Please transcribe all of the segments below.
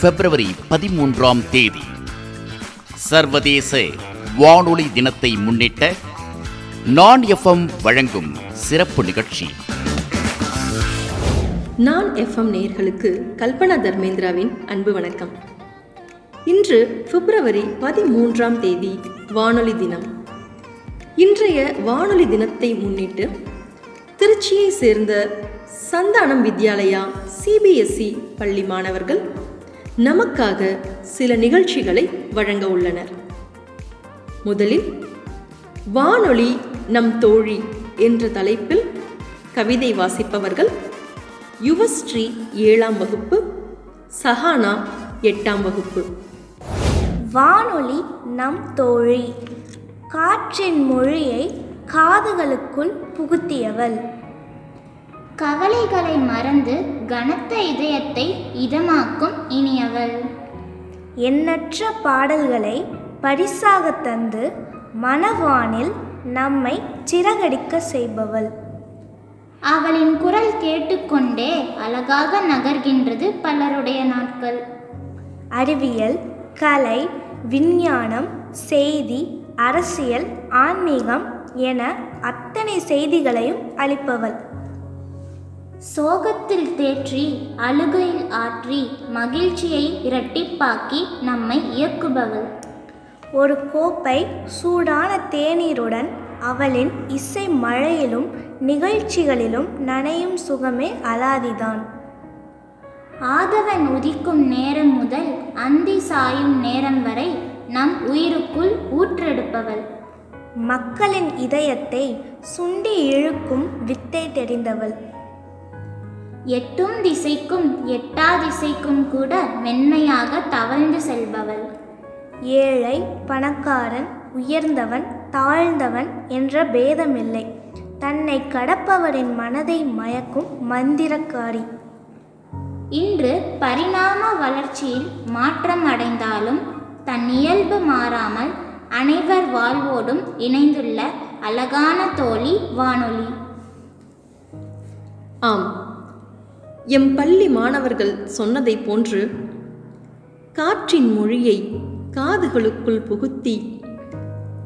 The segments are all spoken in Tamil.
பிப்ரவரி பதிமூன்றாம் தேதி. சர்வதேச வானொலி தினத்தை முன்னிட்ட நான் எஃப்எம் வழங்கும் சிறப்பு நிகழ்ச்சி. நான் எஃப்எம் நேயர்களுக்கு கல்பனா தர்மேந்திராவின் அன்பு வணக்கம். இன்று பிப்ரவரி பதிமூன்றாம் தேதி வானொலி தினம். இன்றைய வானொலி தினத்தை முன்னிட்டு திருச்சியை சேர்ந்த சந்தானம் வித்யாலயா சிபிஎஸ்இ பள்ளி மாணவர்கள் நமக்காக சில நிகழ்ச்சிகளை வழங்க உள்ளனர். முதலில் வானொலி நம் தோழி என்ற தலைப்பில் கவிதை வாசிப்பவர்கள் யுவஸ்ரீ ஏழாம் வகுப்பு சஹானா எட்டாம் வகுப்பு. வானொலி நம் தோழி காற்றின் மொழியை காதுகளுக்குள் புகுத்தியவள். கவலைகளை மறந்து கனத்த இதயத்தை இதமாக்கும் இனியவள். எண்ணற்ற பாடல்களை பரிசாக தந்து மனவானில் நம்மை சிறகடிக்க செய்பவள். அவளின் குரல் கேட்டுக்கொண்டே அழகாக நகர்கின்றது பலருடைய நாட்கள். அறிவியல் கலை விஞ்ஞானம் செய்தி அரசியல் ஆன்மீகம் என அத்தனை செய்திகளையும் அளிப்பவள். சோகத்தில் தேற்றி அழுகையில் ஆற்றி மகிழ்ச்சியை இரட்டிப்பாக்கி நம்மை இயக்குபவள். ஒரு கோப்பை சூடான தேநீருடன் அவளின் இசை மழையிலும் நிகழ்ச்சிகளிலும் நனையும் சுகமே அலாதிதான். ஆதவன் உதிக்கும் நேரம் முதல் அந்தி சாயும் நேரம் வரை நம் உயிருக்குள் ஊற்றெடுப்பவள். மக்களின் இதயத்தை சுண்டி இழுக்கும் வித்தை தெரிந்தவள். எட்டும் திசைக்கும் எட்டா திசைக்கும் கூட மென்மையாக தவழ்ந்து செல்பவள். ஏழை பணக்காரன் உயர்ந்தவன் தாழ்ந்தவன் என்ற பேதமில்லை. தன்னை கடப்பவரின் மனதை மயக்கும் மந்திரக்காரி. இன்று பரிணாம வளர்ச்சியில் மாற்றம் அடைந்தாலும் தன் இயல்பு மாறாமல் அனைவர் வாழ்வோடும் இணைந்துள்ள அழகான தோழி வானொலி. ஆம். எம் பள்ளி மாணவர்கள் சொன்னதைப் போன்று காற்றின் மொழியை காதுகளுக்குள் புகுத்தி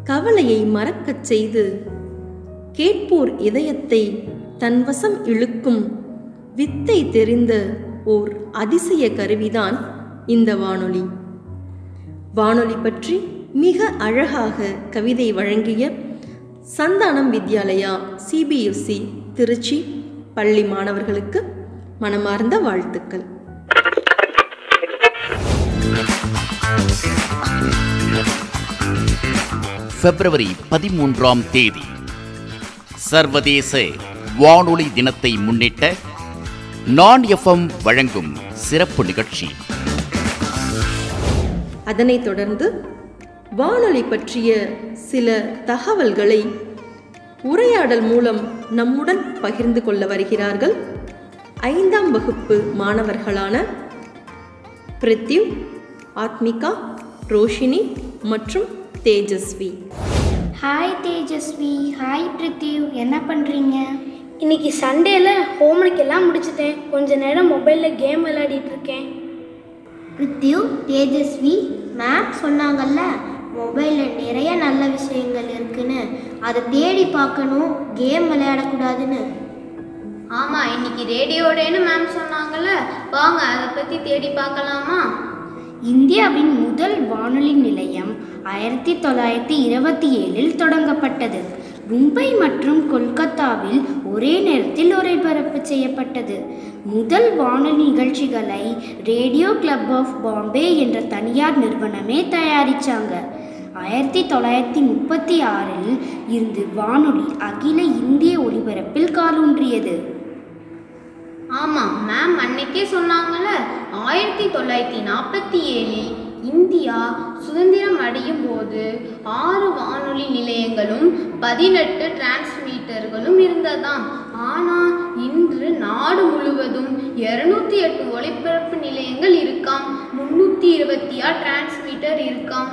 கவலையை மறக்கச் செய்து கேட்போர் இதயத்தை தன்வசம் இழுக்கும் வித்தை தெரிந்த ஓர் அதிசய கருவிதான் இந்த வானொலி. வானொலி பற்றி மிக அழகாக கவிதை வழங்கிய சந்தானம் வித்யாலயா சிபிஎஸ்சி திருச்சி பள்ளி மாணவர்களுக்கு மனமார்ந்த வாழ்த்துக்கள். பிப்ரவரி பதிமூன்றாம் தேதி. சர்வதேச வானொலி தினத்தை முன்னிட்ட நான் எஃப்எம் வழங்கும் சிறப்பு நிகழ்ச்சி. அதனைத் தொடர்ந்து வானொலி பற்றிய சில தகவல்களை உரையாடல் மூலம் நம்முடன் பகிர்ந்து கொள்ள வருகிறார்கள். ஐந்தாம் வகுப்பு மாணவர்களான பிரித்யு ஆத்மிகா ரோஷினி மற்றும் தேஜஸ்வி. ஹாய் தேஜஸ்வி. ஹாய் பிரித்திவ் என்ன பண்ணுறீங்க இன்னைக்கு சண்டேல ஹோம்ஒர்க் எல்லாம் முடிச்சிட்டேன். கொஞ்ச நேரம் மொபைலில் கேம் விளையாடிட்டு இருக்கேன். பிரித்யு தேஜஸ்வி மேம் சொன்னாங்கல்ல? மொபைலில் நிறைய நல்ல விஷயங்கள் இருக்குன்னு. அதை தேடி பார்க்கணும். கேம் விளையாடக்கூடாதுன்னு. ஆமாம் இன்னைக்கு ரேடியோடேன்னு மேம் சொன்னாங்கல்ல. வாங்க அதை பற்றி தேடி பார்க்கலாமா? இந்தியாவின் முதல் வானொலி நிலையம் ஆயிரத்தி தொள்ளாயிரத்தி இருபத்தி ஏழில் தொடங்கப்பட்டது. மும்பை மற்றும் கொல்கத்தாவில் ஒரே நேரத்தில் ஒளிபரப்பு செய்யப்பட்டது. முதல் வானொலி நிகழ்ச்சிகளை ரேடியோ கிளப் ஆஃப் பாம்பே என்ற தனியார் நிறுவனமே தயாரித்தாங்க ஆயிரத்தி தொள்ளாயிரத்தி முப்பத்தி ஆறில் இருந்து வானொலி அகில இந்திய ஒலிபரப்பில் காலூன்றியது. மேம் அன்னைக்கே சொன்னாங்கல்ல ஆயிரத்தி தொள்ளாயிரத்தி நாற்பத்தி ஏழில் இந்தியா சுதந்திரம் அடையும் போது ஆறு வானொலி நிலையங்களும் பதினெட்டு டிரான்ஸ்மீட்டர்களும் இருந்ததாம். ஆனால் இன்று நாடு முழுவதும் இருநூத்தி எட்டு ஒளிபரப்பு நிலையங்கள் இருக்காம். முன்னூற்றி இருபத்தி ஆறு டிரான்ஸ்மீட்டர் இருக்காம்.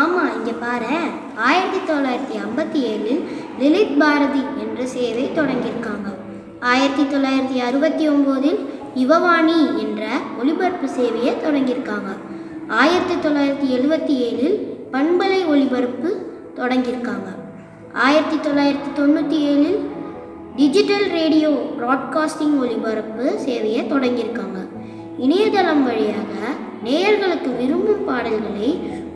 ஆமாம் இங்கே பாரு. ஆயிரத்தி தொள்ளாயிரத்தி ஐம்பத்தி ஏழில் லலித் பாரதி என்ற சேவை தொடங்கியிருக்காங்க. ஆயிரத்தி தொள்ளாயிரத்தி அறுபத்தி ஒம்போதில் யுவவாணி என்ற ஒளிபரப்பு சேவையை தொடங்கியிருக்காங்க. ஆயிரத்தி தொள்ளாயிரத்தி எழுபத்தி ஏழில் பண்பலை ஒளிபரப்பு தொடங்கியிருக்காங்க. ஆயிரத்தி தொள்ளாயிரத்தி தொண்ணூற்றி ஏழில் டிஜிட்டல் ரேடியோ ப்ராட்காஸ்டிங் ஒளிபரப்பு சேவையை தொடங்கியிருக்காங்க. இணையதளம் வழியாக நேயர்களுக்கு விரும்பும் பாடல்களை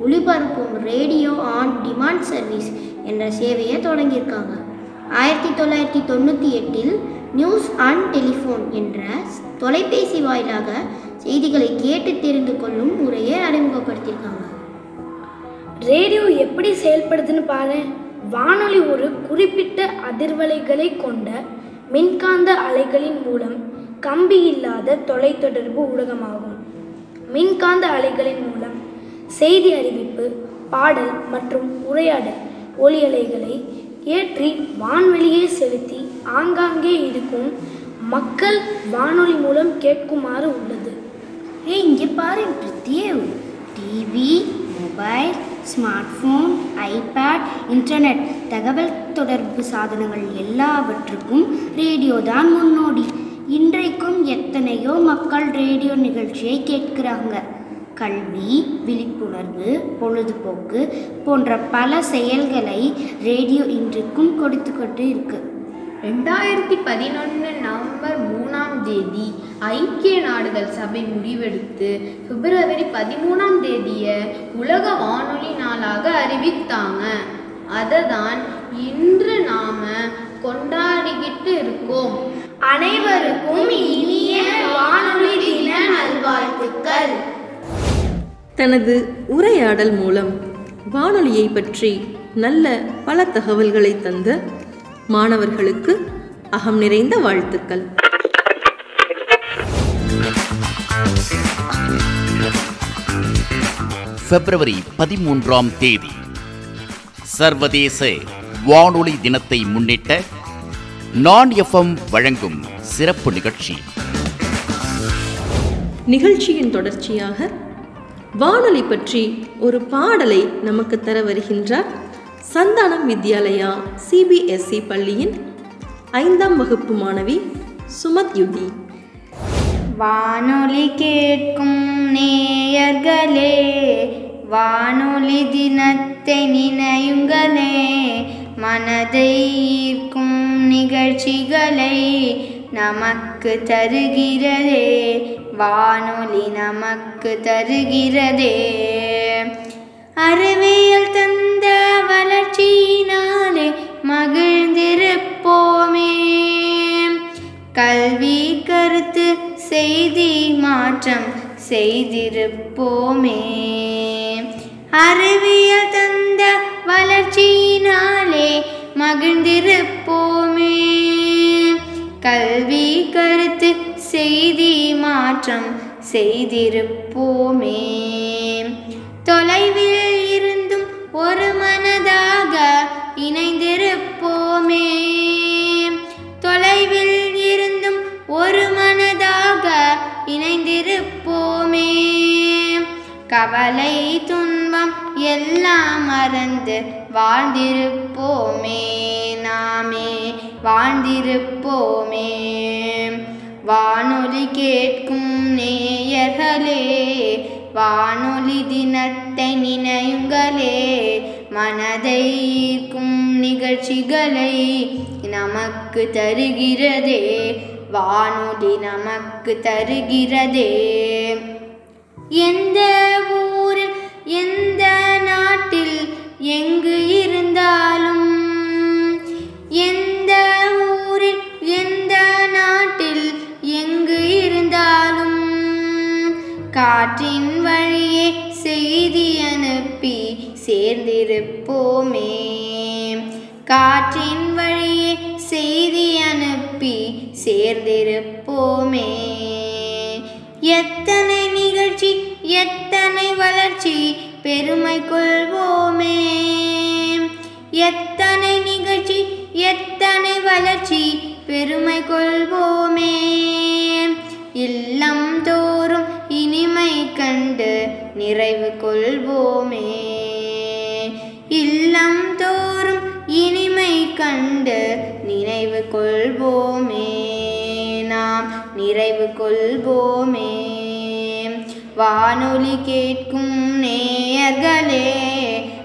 ஒளிபரப்பும் ரேடியோ ஆன் டிமாண்ட் சர்வீஸ் என்ற சேவையை தொடங்கியிருக்காங்க. ஆயிரத்தி தொள்ளாயிரத்தி தொண்ணூற்றி எட்டில் நியூஸ் ஆன் டெலிஃபோன் என்ற தொலைபேசி வாயிலாக செய்திகளை கேட்டு தெரிந்து கொள்ளும் முறையை அறிமுகப்படுத்தியிருக்காங்க. ரேடியோ எப்படி செயல்படுதுன்னு பாரு. வானொலி ஒரு குறிப்பிட்ட அதிர்வலைகளை கொண்ட மின்காந்த அலைகளின் மூலம் கம்பி இல்லாத தொலைத்தொடர்பு ஊடகமாகும். மின்காந்த அலைகளின் மூலம் செய்தி அறிவிப்பு பாடல் மற்றும் உரையாடல் ஒலி அலைகளை ஏற்றி வான்வெளியே செலுத்தி ஆங்காங்கே இருக்கும் மக்கள் வானொலி மூலம் கேட்குமாறு உள்ளது. ஏய் இங்கே பாரு Prithvi TV mobile smart phone iPad internet தகவல் தொடர்பு சாதனங்கள் எல்லாவற்றுக்கும் ரேடியோ தான் முன்னோடி. இன்றைக்கும் எத்தனையோ மக்கள் ரேடியோ நிகழ்ச்சியை கேட்கிறாங்க. கல்வி விழிப்புணர்வு பொழுதுபோக்கு போன்ற பல செயல்களை ரேடியோ இன்றைக்கும் கொடுத்துக்கொண்டு இருக்குது ரெண்டாயிரத்தி பதினொன்று நவம்பர் மூணாம் தேதி ஐக்கிய நாடுகள் சபை முடிவெடுத்து பிப்ரவரி பதிமூணாம் தேதியை உலக வானொலி நாளாக அறிவித்தாங்க. அதை தான் இன்று நாம கொண்டாடிக்கிட்டு இருக்கோம். அனைவருக்கும் இனிய வானொலி தின நல்வாழ்த்துக்கள். தனது உரையாடல் மூலம் வானொலியை பற்றி நல்ல பல தகவல்களை தந்த மாணவர்களுக்கு அகம் நிறைந்த வாழ்த்துக்கள். பிப்ரவரி பதிமூன்றாம் தேதி. சர்வதேச வானொலி தினத்தை முன்னிட்ட நான் எஃப்எம் வழங்கும் சிறப்பு நிகழ்ச்சி. நிகழ்ச்சியின் தொடர்ச்சியாக வானொலி பற்றி ஒரு பாடலை நமக்கு தர வருகின்றார் சந்தானம் வித்யாலயா சிபிஎஸ்இ பள்ளியின் ஐந்தாம் வகுப்பு மாணவி சுமத் யுதி வானொலி கேட்கும் நேயர்களே வானொலி தினத்தை நினையுங்களே. மனதை ஈர்க்கும் நிகழ்ச்சிகளை நமக்கு தருகிறதே. வானொலி நமக்கு தருகிறதே. அறிவியல் தந்த வளர்ச்சியினாலே மகிழ்ந்திருப்போமே. கல்வி கருத்து செய்தி மாற்றம் செய்திருப்போமே. அறிவியல் தந்த வளர்ச்சியினாலே மகிழ்ந்திருப்போமே. கல்வி கருத்து செய்தி மாற்றம் செய்திருப்போமே. தொலைவில் இருந்தும் ஒரு மனதாக இணைந்திருப்போமே. தொலைவில் இருந்தும் ஒரு மனதாக இணைந்திருப்போமே. கவலை துன்பம் எல்லாம் மறந்து வாழ்ந்திருப்போமே நாமே வாழ்ந்திருப்போமே. வானொலி கேட்கும் நேயர்களே வானொலி தினத்தை நினையுங்களே மனதை ஈர்க்கும் நிகழ்ச்சிகளை நமக்கு தருகிறதே. வானொலி நமக்கு தருகிறதே. எந்த ஊரில் எந்த நாட்டில் எங்கு இருந்தாலும் எந்த ஊரில் எந்த நாட்டில் எங்கு இருந்தாலும் காற்றின் வழியே செய்தி அனுப்பி சேர்ந்திருப்போமே. காற்றின் வழியே செய்தி அனுப்பி சேர்ந்திருப்போமே. எத்தனை நிகழ்ச்சி எத்தனை வளர்ச்சி பெருமை கொள்வோமே. எத்தனை நிகழ்ச்சி எத்தனை வளர்ச்சி பெருமை கொள்வோமே. நினைவு கொள்வோமே நிறைவு கொள்வோமே வானொலி கேட்கும் நேயர்களே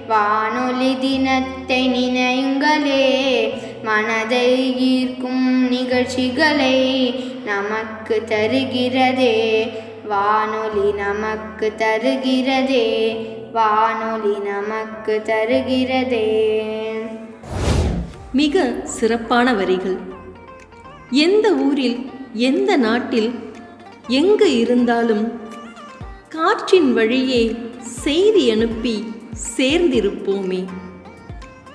வானொலி தினத்தை நினையுங்களே. மனதை ஈர்க்கும் நிகழ்ச்சிகளை நமக்கு தருகிறதே. வானொலி நமக்கு தருகிறதே வானொலி நமக்கு தருகிறதே. மிக சிறப்பான வரிகள். எந்த ஊரில் எந்த நாட்டில் எங்கு இருந்தாலும் காற்றின் வழியே செய்தி அனுப்பி சேர்ந்திருப்போமே.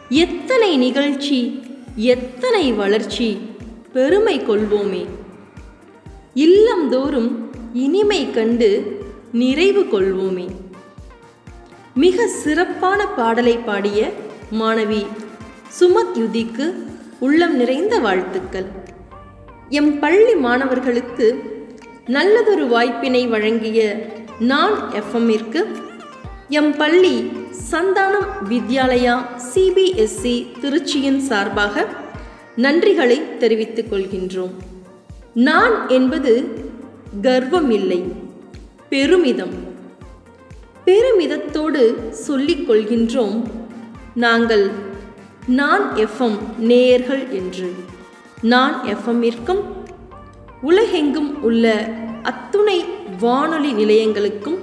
எத்தனை நிகழ்ச்சி எத்தனை வளர்ச்சி பெருமை கொள்வோமே. இல்லந்தோறும் இனிமை கண்டு நிறைவு கொள்வோமே. மிக சிறப்பான பாடலை பாடிய மாணவி சுமத் யுதிக்கு உள்ளம் நிறைந்த வாழ்த்துக்கள். எம் பள்ளி மாணவர்களுக்கு நல்லதொரு வாய்ப்பினை வழங்கிய நான் எஃப்எம்மிற்கு எம் பள்ளி சந்தானம் வித்யாலயா சிபிஎஸ்சி திருச்சியின் சார்பாக நன்றிகளை தெரிவித்துக் கொள்கின்றோம். நான் என்பது கர்வம் இல்லை பெருமிதம். பெருமிதத்தோடு சொல்லிக் கொள்கின்றோம் நாங்கள் நான் எஃப்எம் நேயர்கள் என்று. நான் எஃப்எம்மிற்கும் உலகெங்கும் உள்ள அத்துணை வானொலி நிலையங்களுக்கும்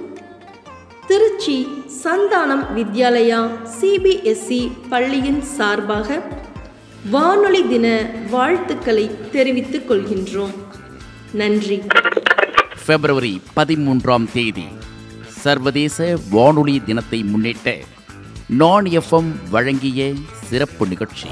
திருச்சி சந்தானம் வித்யாலயா சிபிஎஸ்இ பள்ளியின் சார்பாக வானொலி தின வாழ்த்துக்களை தெரிவித்துக் கொள்கின்றோம். நன்றி. பிப்ரவரி பதிமூன்றாம் தேதி சர்வதேச வானொலி தினத்தை முன்னிட்டு நான் எஃப்எம் வழங்கிய சிறப்பு நிகழ்ச்சி.